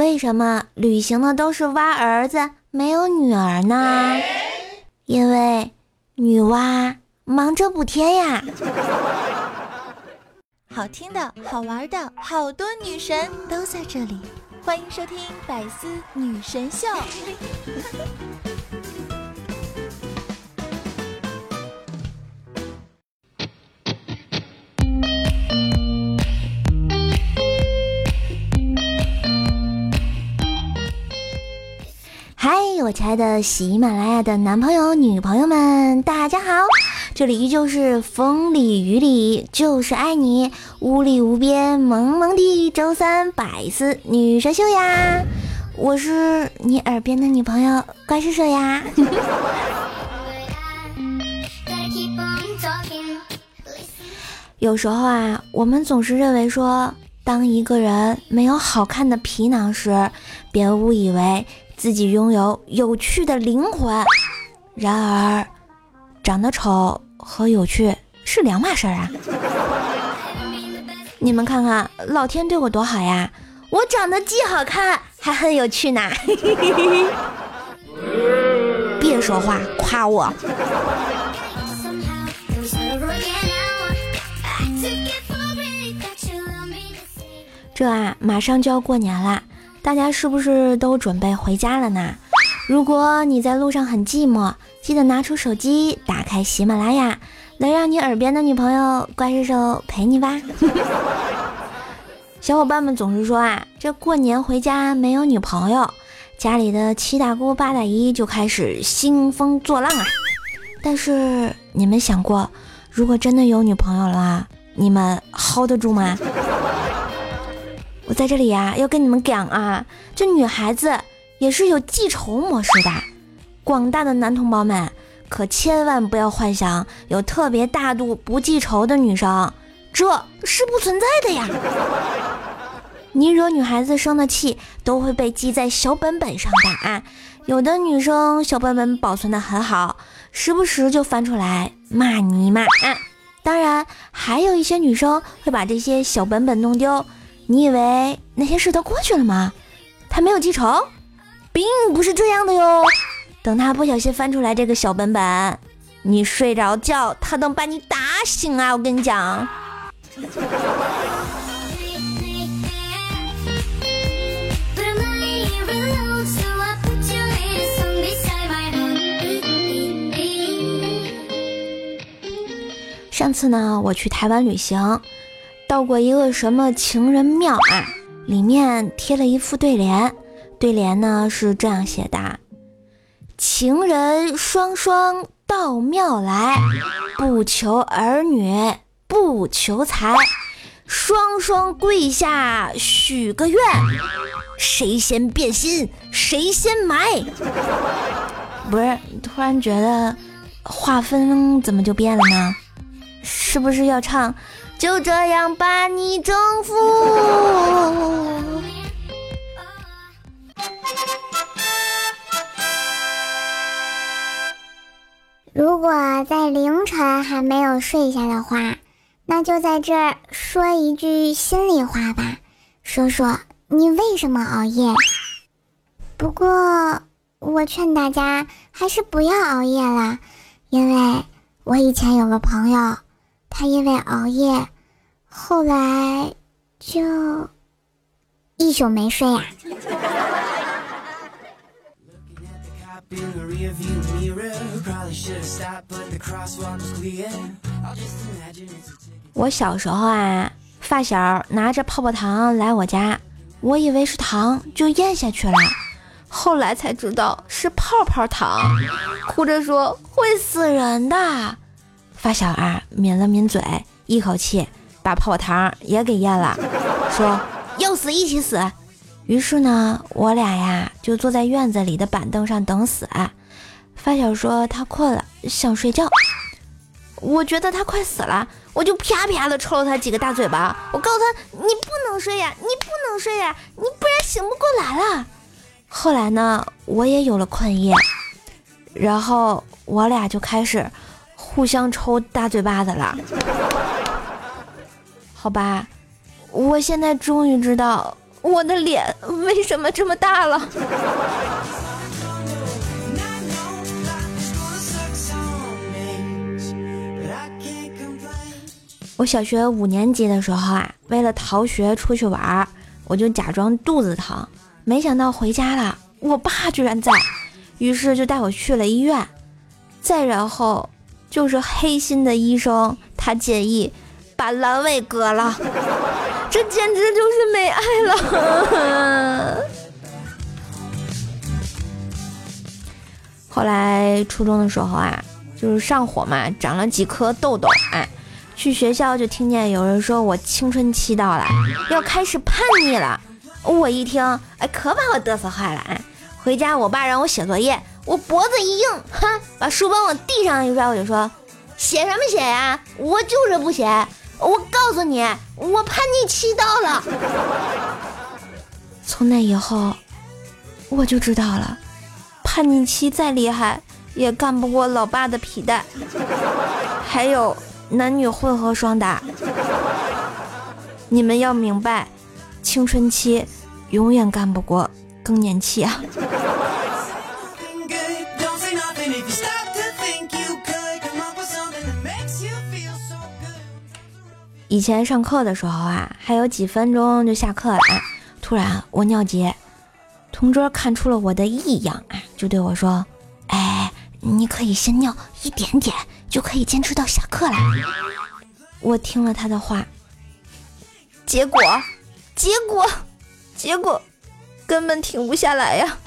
为什么旅行的都是蛙儿子，没有女儿呢？因为女娲忙着补天呀。好听的、好玩的，好多女神都在这里，欢迎收听《百思女神秀》。我亲爱的喜马拉雅的男朋友、女朋友们，大家好！这里依旧是风里雨里就是爱你，屋里无边萌萌的周三百思女神秀呀！我是你耳边的女朋友怪兽兽呀。有时候啊，我们总是认为说，当一个人没有好看的皮囊时，别误以为自己拥有有趣的灵魂。然而，长得丑和有趣是两码事儿啊！你们看看，老天对我多好呀！我长得既好看，还很有趣呢。别说话，夸我。这啊，马上就要过年啦，大家是不是都准备回家了呢？如果你在路上很寂寞，记得拿出手机，打开喜马拉雅，来让你耳边的女朋友怪兽兽陪你吧。小伙伴们总是说啊，这过年回家没有女朋友，家里的七大姑八大姨就开始兴风作浪啊。但是你们想过，如果真的有女朋友了，你们 hold 得住吗？我在这里呀，要跟你们讲啊，这女孩子也是有记仇模式的。广大的男同胞们，可千万不要幻想有特别大度不记仇的女生，这是不存在的呀。你惹女孩子生的气，都会被记在小本本上的啊。有的女生小本本保存的很好，时不时就翻出来骂你骂啊。当然，还有一些女生会把这些小本本弄丢。你以为那些事都过去了吗？他没有记仇，并不是这样的哟。等他不小心翻出来这个小本本，你睡着觉，他能把你打醒啊！我跟你讲。上次呢，我去台湾旅行。到过一个什么情人庙啊？里面贴了一副对联，对联呢是这样写的：情人双双到庙来，不求儿女不求财，双双跪下许个愿，谁先变心谁先埋。不是，突然觉得划分怎么就变了呢？是不是要唱？就这样把你征服。如果在凌晨还没有睡下的话，那就在这儿说一句心里话吧，说说你为什么熬夜。不过我劝大家还是不要熬夜了，因为我以前有个朋友。他因为熬夜，后来就一宿没睡呀。我小时候啊，发小拿着泡泡糖来我家，我以为是糖，就咽下去了，后来才知道是泡泡糖，哭着说会死人的。发小啊，抿了抿嘴，一口气把泡泡糖也给咽了，说要死一起死。于是呢，我俩呀就坐在院子里的板凳上等死。发小说他困了，想睡觉。我觉得他快死了，我就啪啪的抽了他几个大嘴巴。我告诉他，你不能睡呀，你不能睡呀，你不然醒不过来了。后来呢，我也有了困意，然后我俩就开始。互相抽大嘴巴子了，好吧，我现在终于知道我的脸为什么这么大了？我小学五年级的时候啊，为了逃学出去玩，我就假装肚子疼，没想到回家了，我爸居然在，于是就带我去了医院。再然后就是黑心的医生，他建议把阑尾割了，这简直就是没爱了。后来初中的时候啊，就是上火嘛，长了几颗痘痘，哎。去学校就听见有人说我青春期到了，要开始叛逆了。我一听，哎，可把我嘚瑟坏了。哎，回家我爸让我写作业，我脖子一硬，哼，把书包往地上一摔，我就说写什么写呀？我就是不写。我告诉你，我叛逆期到了。从那以后，我就知道了，叛逆期再厉害也干不过老爸的皮带。还有。男女混合双打，你们要明白，青春期永远干不过更年期啊！以前上课的时候啊，还有几分钟就下课了，突然我尿急，同桌看出了我的异样啊，就对我说：“哎，你可以先尿一点点。”就可以坚持到下课了。我听了他的话，结果，结果，结果，根本停不下来呀。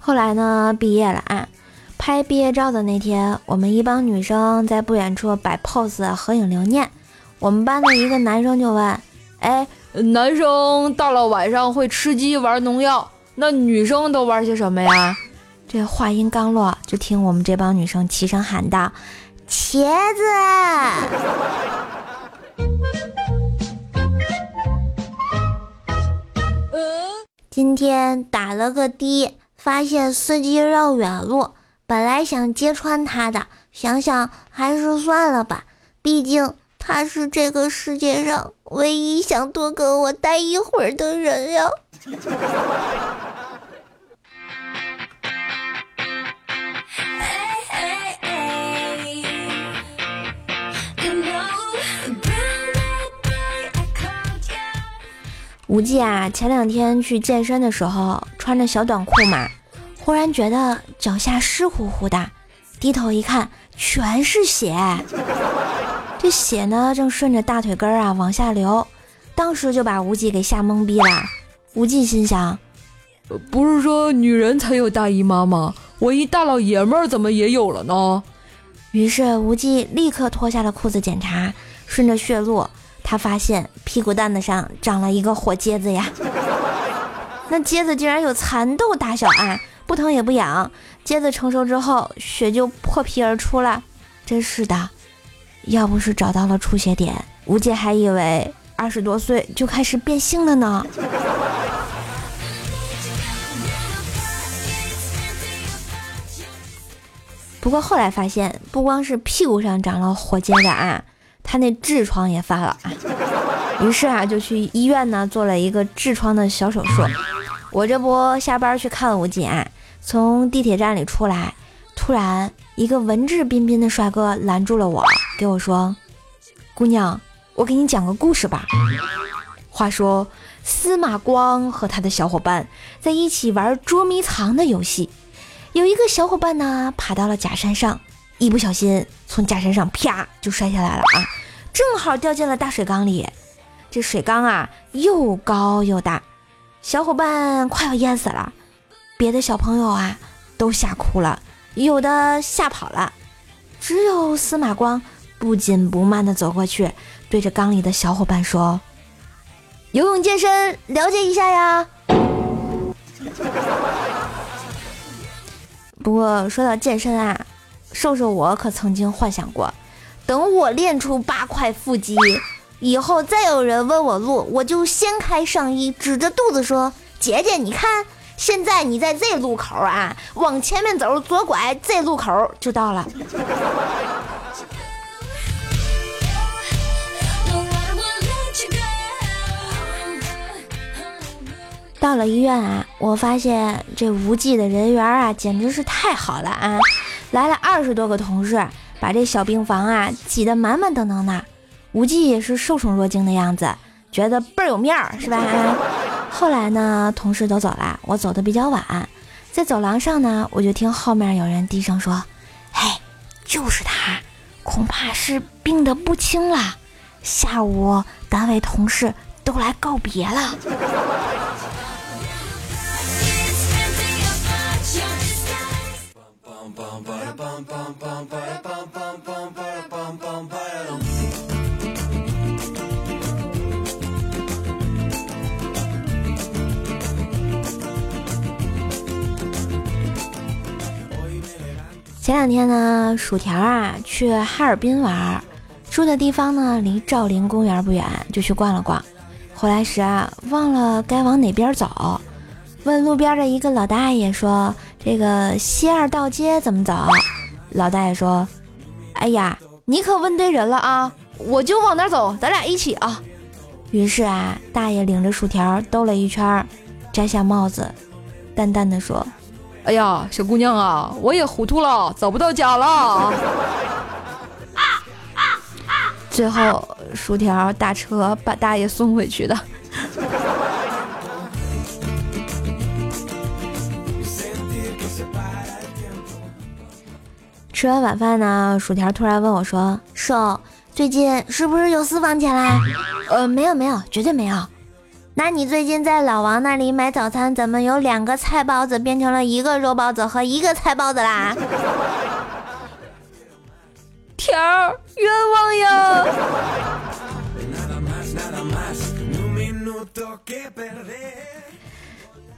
后来呢，毕业了啊，拍毕业照的那天，我们一帮女生在不远处摆 pose 合影留念。我们班的一个男生就问：“哎，男生到了晚上会吃鸡玩农药？”那女生都玩些什么呀？这话音刚落，就听我们这帮女生齐声喊道：“茄子！” 今天打了个的，发现司机绕远路，本来想揭穿他的，想想还是算了吧，毕竟他是这个世界上唯一想多跟我待一会儿的人呀。无忌啊，前两天去健身的时候，穿着小短裤嘛，忽然觉得脚下湿乎乎的，低头一看，全是血。这血呢，正顺着大腿根儿啊往下流，当时就把无忌给吓懵逼了。无忌心想，不是说女人才有大姨妈吗？我一大老爷们儿怎么也有了呢？于是无忌立刻脱下了裤子检查，顺着血路。他发现屁股蛋子上长了一个火疖子呀，那疖子竟然有蚕豆大小啊，不疼也不痒。疖子成熟之后，血就破皮而出了。真是的，要不是找到了出血点，吴姐还以为二十多岁就开始变性了呢。不过后来发现，不光是屁股上长了火疖子啊。他那痔疮也犯了啊，于是啊，就去医院呢做了一个痔疮的小手术。我这不下班去看了吴姐，从地铁站里出来，突然一个文质彬彬的帅哥拦住了我，给我说：“姑娘，我给你讲个故事吧。”话说司马光和他的小伙伴在一起玩捉迷藏的游戏，有一个小伙伴呢爬到了假山上。一不小心从假山上啪就摔下来了啊！正好掉进了大水缸里。这水缸啊又高又大，小伙伴快要淹死了。别的小朋友啊都吓哭了，有的吓跑了。只有司马光不紧不慢地走过去，对着缸里的小伙伴说：“游泳健身，了解一下呀。” 不过说到健身啊。瘦瘦，我可曾经幻想过，等我练出八块腹肌以后，再有人问我路，我就掀开上衣，指着肚子说：“姐姐，你看，现在你在 Z 路口啊，往前面走，左拐 Z 路口就到了。到了医院啊，我发现这无忌的人缘啊，简直是太好了啊！来了二十多个同事，把这小病房啊挤得满满当当的。无忌也是受宠若惊的样子，觉得倍儿有面儿，是吧？后来呢，同事都走了，我走的比较晚，在走廊上呢，我就听后面有人低声说：“嘿，就是他，恐怕是病得不轻了。下午单位同事都来告别了。”前两天呢，薯条啊去哈尔滨玩，住的地方呢离赵林公园不远，就去逛了逛。回来时啊，忘了该往哪边走，问路边的一个老大爷说：“这个西二道街怎么走？”老大爷说：“哎呀，你可问对人了啊，我就往哪走，咱俩一起啊。”于是啊，大爷领着薯条兜了一圈，摘下帽子，淡淡的说。哎呀，小姑娘啊，我也糊涂了，找不到家了。最后，薯条打车把大爷送回去的。吃完晚饭呢，薯条突然问我说：“瘦，最近是不是有私房钱啦？”呃，没有没有，绝对没有。那你最近在老王那里买早餐，怎么有两个菜包子变成了一个肉包子和一个菜包子啦？条儿冤枉呀！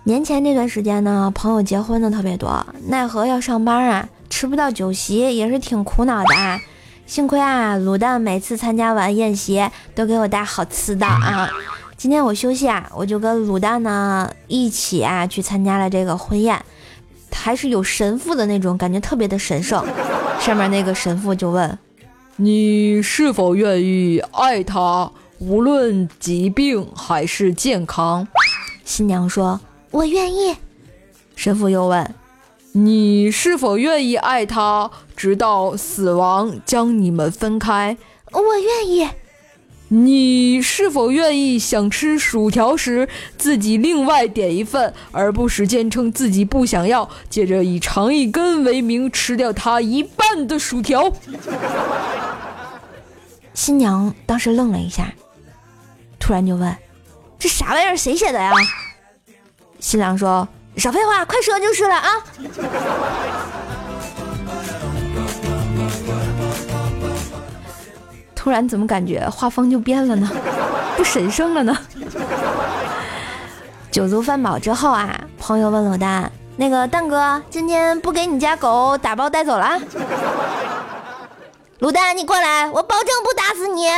年前那段时间呢，朋友结婚的特别多，奈何要上班啊，吃不到酒席，也是挺苦恼的啊。幸亏啊，卤蛋每次参加完宴席都给我带好吃的啊。今天我休息啊，我就跟卤蛋呢一起啊去参加了这个婚宴，还是有神父的那种感觉，特别的神圣。上面那个神父就问：“你是否愿意爱他，无论疾病还是健康？”新娘说：“我愿意。”神父又问：“你是否愿意爱他，直到死亡将你们分开？”“我愿意。”你是否愿意想吃薯条时自己另外点一份，而不是坚称自己不想要，接着以尝一根为名吃掉他一半的薯条？新娘当时愣了一下，突然就问：“这啥玩意儿？谁写的呀？”新郎说：“少废话，快说就是了啊！”突然怎么感觉画风就变了呢？不神圣了呢？酒足饭饱之后啊，朋友问卤蛋：“那个蛋哥，今天不给你家狗打包带走了？” 卤蛋，你过来，我保证不打死你。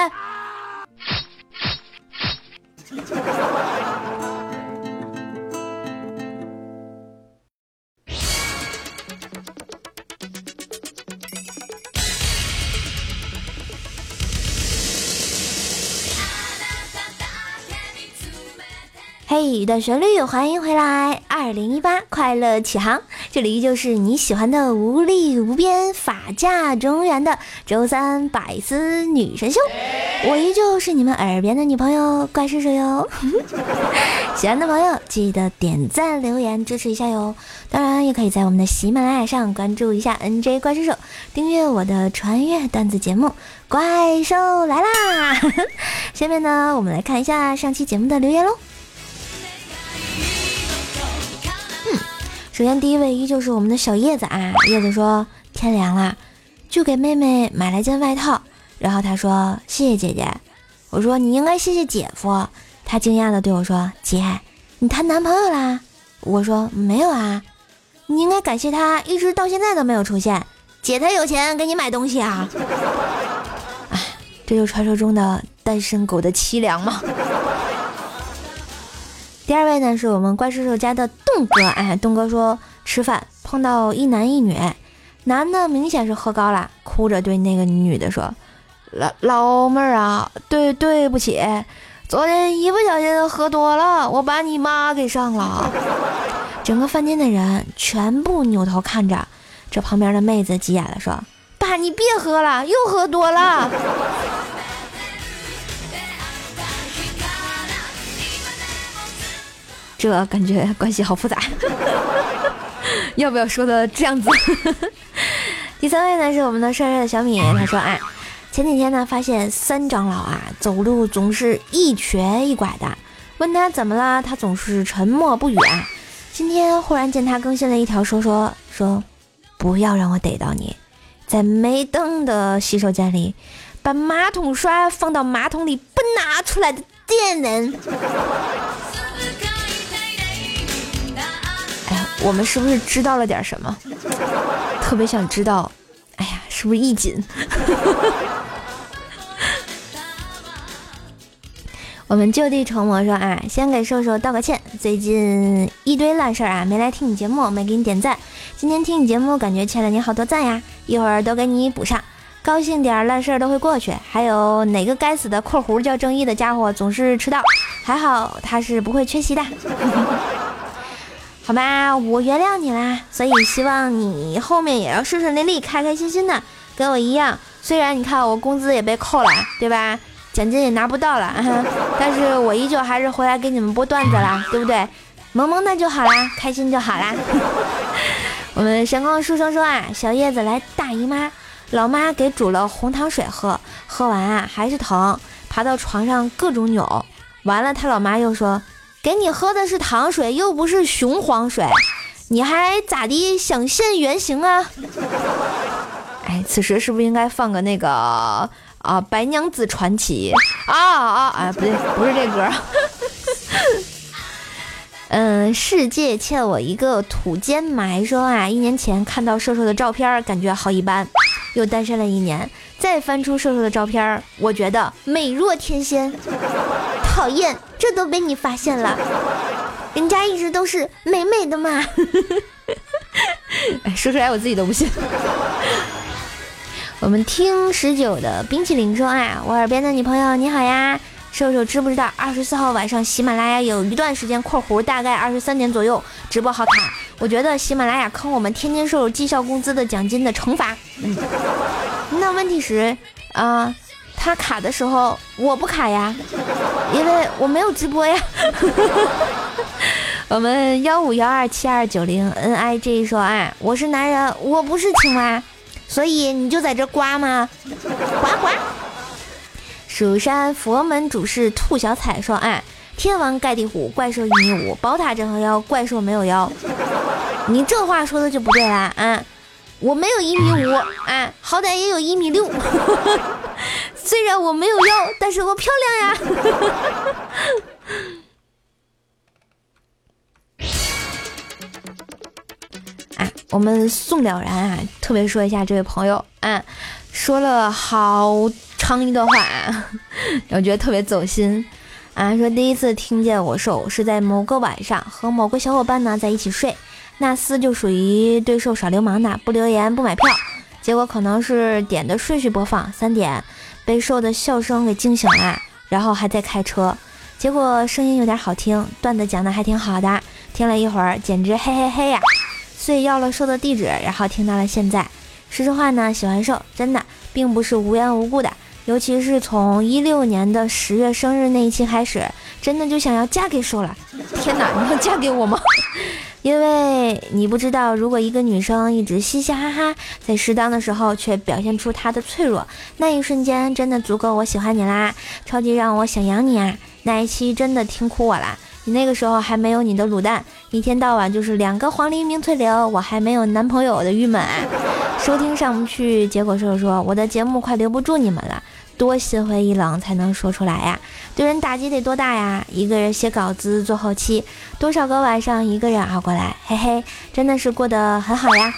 一段旋律，欢迎回来！二零一八快乐启航，这里依旧是你喜欢的无力无边、法驾中原的周三百思女神秀，我依旧是你们耳边的女朋友怪叔叔哟。喜欢的朋友记得点赞留言支持一下哟，当然也可以在我们的喜马拉雅上关注一下 NJ 怪叔叔，订阅我的穿越段子节目《怪兽来啦》。下面呢，我们来看一下上期节目的留言喽。首先，第一位依旧是我们的小叶子啊。叶子说：“天凉了，就给妹妹买了件外套。”然后他说：“谢谢姐姐。”我说：“你应该谢谢姐夫。”他惊讶的对我说：“姐，你谈男朋友啦？”我说：“没有啊。”你应该感谢他，一直到现在都没有出现。姐才有钱给你买东西啊！哎，这就传说中的单身狗的凄凉吗？第二位呢，是我们怪叔叔家的栋哥。哎，栋哥说吃饭碰到一男一女，男的明显是喝高了，哭着对那个女的说：“老老妹儿啊，对对不起，昨天一不小心喝多了，我把你妈给上了。整个饭店的人全部扭头看着，这旁边的妹子急眼了，说：“爸，你别喝了，又喝多了。”这感觉关系好复杂，要不要说的这样子？第三位呢是我们的帅帅的小米，他说：“哎，前几天呢发现三长老啊走路总是一瘸一拐的，问他怎么了，他总是沉默不语啊。今天忽然见他更新了一条说说说，不要让我逮到你，在没灯的洗手间里把马桶刷放到马桶里不拿出来的贱人。”我们是不是知道了点什么？特别想知道，哎呀，是不是一紧？我们就地成魔说啊，先给瘦瘦道个歉，最近一堆烂事儿啊，没来听你节目，没给你点赞。今天听你节目，感觉欠了你好多赞呀，一会儿都给你补上。高兴点，烂事儿都会过去。还有哪个该死的（括弧叫正义的家伙）总是迟到？还好他是不会缺席的。好吧，我原谅你啦，所以希望你后面也要顺顺利利、开开心心的，跟我一样。虽然你看我工资也被扣了，对吧？奖金也拿不到了，但是我依旧还是回来给你们播段子啦，对不对？萌萌的就好啦，开心就好啦。我们神光书生说啊，小叶子来大姨妈，老妈给煮了红糖水喝，喝完啊还是疼，爬到床上各种扭，完了他老妈又说。给你喝的是糖水，又不是雄黄水，你还咋地想现原形啊？哎，此时是不是应该放个那个啊《白娘子传奇》啊啊哎？不对，不是这歌。嗯，世界欠我一个土尖埋说啊，一年前看到瘦瘦的照片，感觉好一般，又单身了一年，再翻出瘦瘦的照片，我觉得美若天仙。讨厌，这都被你发现了，人家一直都是美美的嘛。哎，说出来我自己都不信。我们听十九的冰淇淋说啊，我耳边的女朋友你好呀，瘦瘦知不知道二十四号晚上喜马拉雅有一段时间（括弧大概二十三点左右）直播好卡，我觉得喜马拉雅坑我们天天瘦瘦绩效工资的奖金的惩罚。嗯，那问题是啊。他卡的时候我不卡呀，因为我没有直播呀。我们幺五幺二七二九零 N I G 说啊，我是男人，我不是青蛙，所以你就在这刮吗？刮刮。蜀山佛门主事兔小彩说哎，天王盖地虎，怪兽一米五，宝塔镇河妖，怪兽没有腰。你这话说的就不对啦啊！我没有一米五啊，好歹也有一米六。虽然我没有腰，但是我漂亮呀！我们宋了然啊，特别说一下这位朋友啊，说了好长一段话，我觉得特别走心啊。说第一次听见我瘦是在某个晚上和某个小伙伴呢在一起睡，那厮就属于对瘦耍流氓的，不留言不买票，结果可能是点的顺序播放三点。被瘦的笑声给惊醒了，然后还在开车，结果声音有点好听，段子讲的还挺好的，听了一会儿简直嘿嘿嘿呀，所以要了瘦的地址，然后听到了现在。说实话呢，喜欢瘦真的并不是无缘无故的，尤其是从一六年的十月生日那一期开始，真的就想要嫁给瘦了。天哪，你要嫁给我吗？因为你不知道，如果一个女生一直嘻嘻哈哈，在适当的时候却表现出她的脆弱，那一瞬间真的足够我喜欢你啦，超级让我想养你啊！那一期真的听哭我啦，你那个时候还没有你的卤蛋，一天到晚就是两个黄鹂鸣翠柳，我还没有男朋友的郁闷，收听上不去，结果说说我的节目快留不住你们了。多心灰意冷才能说出来呀，对人打击得多大呀！一个人写稿子做后期，多少个晚上一个人熬过来，嘿嘿，真的是过得很好呀，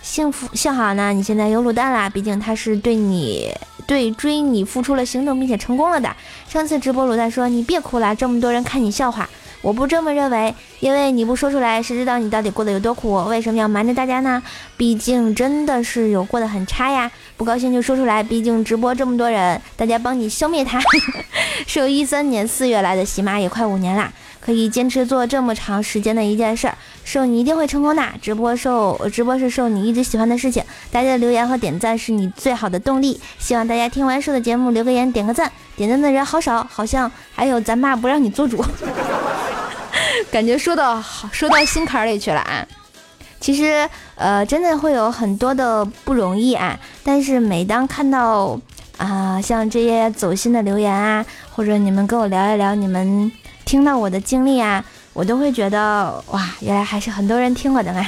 幸福幸好呢，你现在有卤蛋啦，毕竟他是对你对追你付出了行动并且成功了的。上次直播卤蛋说你别哭了，这么多人看你笑话。我不这么认为，因为你不说出来，谁知道你到底过得有多苦？为什么要瞒着大家呢？毕竟真的是有过得很差呀。不高兴就说出来，毕竟直播这么多人，大家帮你消灭他。是由一三年四月来的，喜马也快五年啦。可以坚持做这么长时间的一件事儿，受你一定会成功的。直播受直播是受你一直喜欢的事情，大家的留言和点赞是你最好的动力。希望大家听完受的节目留个言，点个赞。点赞的人好少，好像还有咱爸不让你做主，感觉说到说到心坎里去了啊。其实呃，真的会有很多的不容易啊，但是每当看到啊像这些走心的留言啊，或者你们跟我聊一聊你们。听到我的经历啊，我都会觉得哇，原来还是很多人听我的嘛，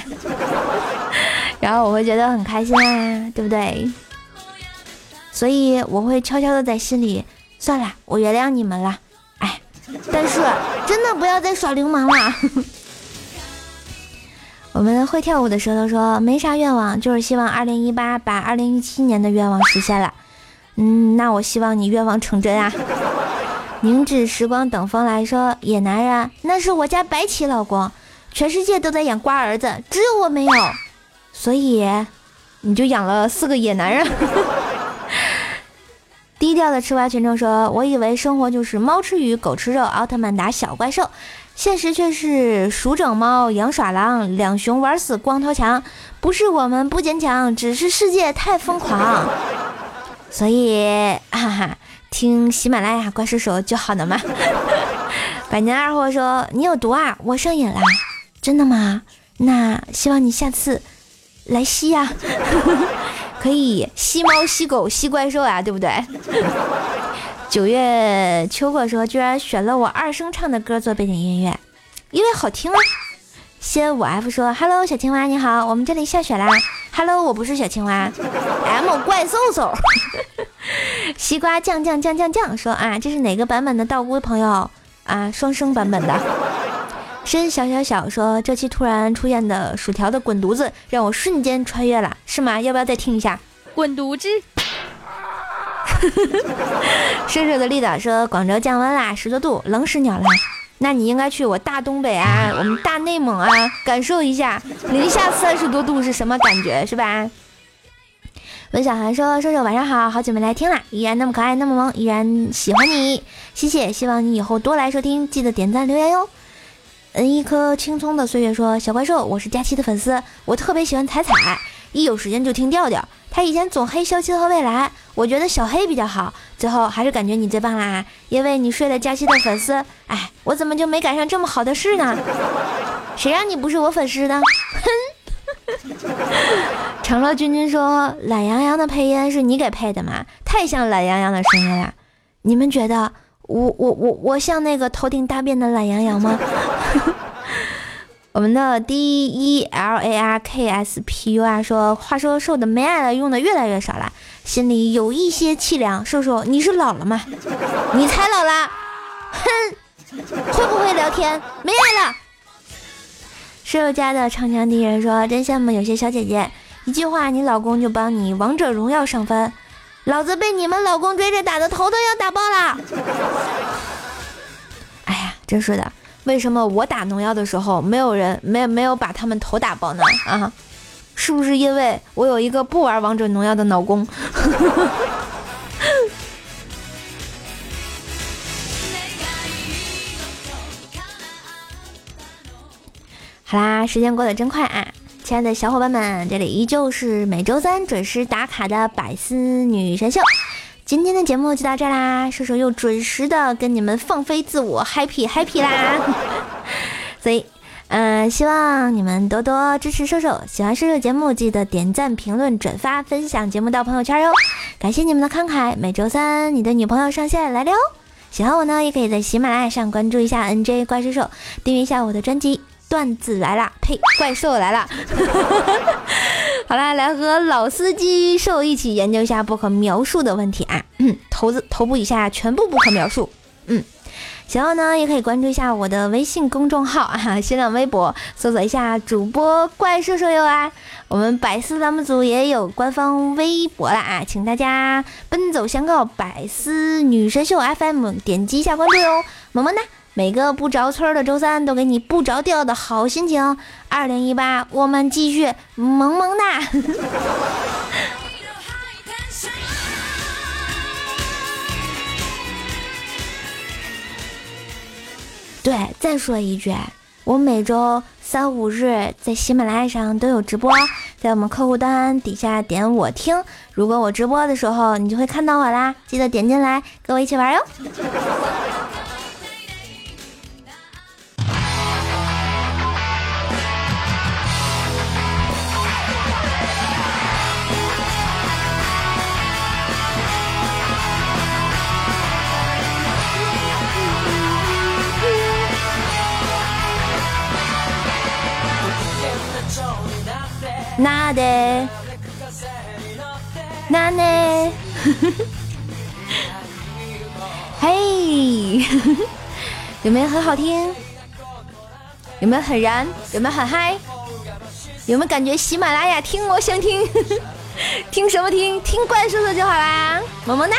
然后我会觉得很开心啊，对不对？所以我会悄悄的在心里，算了，我原谅你们了，但是真的不要再耍流氓了。我们会跳舞的舌头说没啥愿望，就是希望二零一八把二零一七年的愿望实现了。嗯，那我希望你愿望成真啊。凝止时光等风来说，野男人那是我家白起老公，全世界都在养瓜儿子，只有我没有，所以你就养了四个野男人。低调的吃瓜群众说：“我以为生活就是猫吃鱼，狗吃肉，奥特曼打小怪兽，现实却是鼠整猫，羊耍狼，两熊玩死光头强。不是我们不坚强，只是世界太疯狂。所以，哈哈。”听喜马拉雅怪兽手就好了嘛。百年二货说：“你有毒啊，我上瘾了，真的吗？那希望你下次来吸呀，可以吸猫、吸狗、吸怪兽啊，对不对？” 九月秋果说：“居然选了我二声唱的歌做背景音乐，因为好听啊。”先五 F 说：“Hello，小青蛙你好，我们这里下雪啦。”Hello，我不是小青蛙，M 怪兽兽。西瓜酱酱酱酱酱说啊，这是哪个版本的道姑朋友啊？双生版本的。申小小小说，这期突然出现的薯条的滚犊子，让我瞬间穿越了，是吗？要不要再听一下？滚犊子。射手的丽导说，广州降温啦，十多度，冷死鸟了。那你应该去我大东北啊，我们大内蒙啊，感受一下零下三十多度是什么感觉，是吧？文小涵说：“瘦瘦晚上好，好久没来听啦，依然那么可爱，那么萌，依然喜欢你，谢谢，希望你以后多来收听，记得点赞留言哟。”嗯，一颗青葱的岁月说：“小怪兽，我是佳期的粉丝，我特别喜欢彩彩，一有时间就听调调。他以前总黑肖七和未来，我觉得小黑比较好，最后还是感觉你最棒啦，因为你睡了佳期的粉丝。哎，我怎么就没赶上这么好的事呢？谁让你不是我粉丝的？哼！”长乐君君说：“懒洋洋的配音是你给配的吗？太像懒洋洋的声音了。你们觉得我我我我像那个头顶大便的懒羊羊吗？” 我们的 D E L A R K S P U 啊说：“话说瘦的没爱了，用的越来越少了，心里有一些凄凉。瘦瘦，你是老了吗？你才老了！哼，会不会聊天？没爱了。”室友家的长江敌人说：“真羡慕有些小姐姐，一句话你老公就帮你王者荣耀上分，老子被你们老公追着打的头都要打爆了。”哎呀，真是的，为什么我打农药的时候没有人没没有把他们头打爆呢？啊，是不是因为我有一个不玩王者农药的老公？好啦，时间过得真快啊！亲爱的小伙伴们，这里依旧是每周三准时打卡的百思女神秀。今天的节目就到这啦，瘦瘦又准时的跟你们放飞自我，happy happy 啦！所以，嗯，希望你们多多支持瘦瘦，喜欢瘦瘦节目记得点赞、评论、转发、分享节目到朋友圈哟！感谢你们的慷慨，每周三你的女朋友上线来了哟！喜欢我呢，也可以在喜马拉雅上关注一下 NJ 怪兽兽，订阅一下我的专辑。段子来了，呸，怪兽来了。好啦，来和老司机兽一起研究一下不可描述的问题啊！嗯头子头部以下全部不可描述。嗯，想要呢也可以关注一下我的微信公众号啊，新浪微博搜索一下主播怪兽兽哟啊。我们百思栏目组也有官方微博了啊，请大家奔走相告，百思女神秀 FM 点击一下关注哟，么么哒。每个不着村的周三都给你不着调的好心情。二零一八我们继续萌萌哒。对再说一句我每周三五日在喜马拉雅上都有直播在我们客户端底下点我听。如果我直播的时候你就会看到我啦记得点进来跟我一起玩哟。那得，那呢？嘿，有没有很好听？有没有很燃？有没有很嗨？有没有感觉喜马拉雅听我想听？听什么听？听怪叔叔就好啦，么么哒。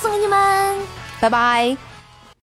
送给你们，拜拜。